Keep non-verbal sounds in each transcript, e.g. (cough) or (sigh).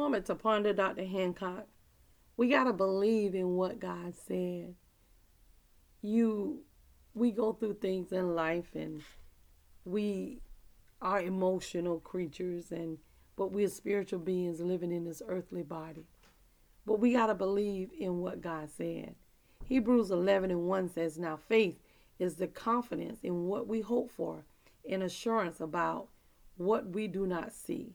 moment to ponder Dr. Hancock. We got to believe in what God said. You we go through things in life and we are emotional creatures and but we're spiritual beings living in this earthly body. But we got to believe in what God said. Hebrews 11 and 1 says, Now faith is the confidence in what we hope for and assurance about what we do not see.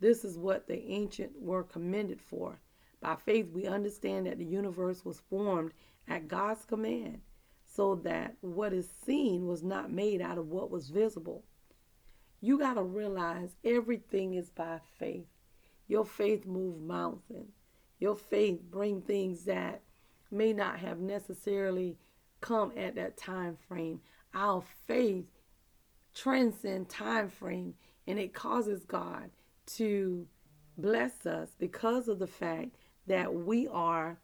This is what the ancient were commended for. By faith, we understand that the universe was formed at God's command, so that what is seen was not made out of what was visible. You got to realize everything is by faith. Your faith move mountains. Your faith bring things that may not have necessarily come at that time frame. Our faith transcend time frame and it causes God to bless us because of the fact that we are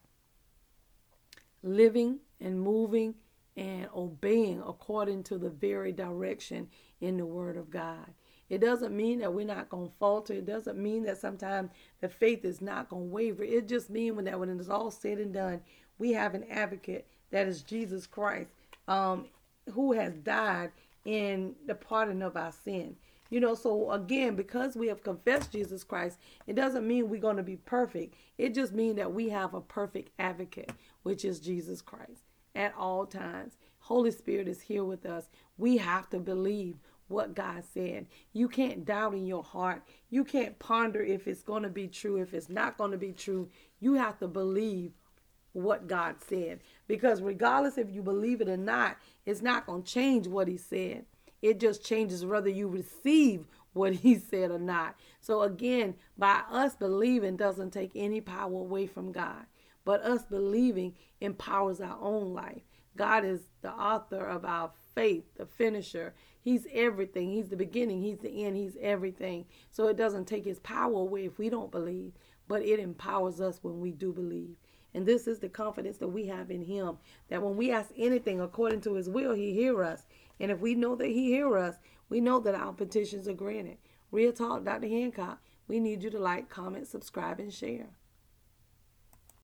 living and moving and obeying according to the very direction in the Word of God. It doesn't mean that we're not going to falter. It doesn't mean that sometimes the faith is not going to waver. It just means that when it's all said and done, we have an advocate that is Jesus Christ, um, who has died in the pardon of our sin. You know, so again, because we have confessed Jesus Christ, it doesn't mean we're going to be perfect. It just means that we have a perfect advocate, which is Jesus Christ at all times. Holy Spirit is here with us. We have to believe what God said. You can't doubt in your heart. You can't ponder if it's going to be true, if it's not going to be true. You have to believe what God said. Because regardless if you believe it or not, it's not going to change what He said. It just changes whether you receive what He (laughs) said or not. So, again, by us believing doesn't take any power away from God, but us believing empowers our own life. God is the author of our faith, the finisher. He's everything. He's the beginning. He's the end. He's everything. So it doesn't take his power away if we don't believe, but it empowers us when we do believe. And this is the confidence that we have in him that when we ask anything according to his will, he hear us. And if we know that he hear us, we know that our petitions are granted. Real talk, Dr. Hancock. We need you to like, comment, subscribe, and share.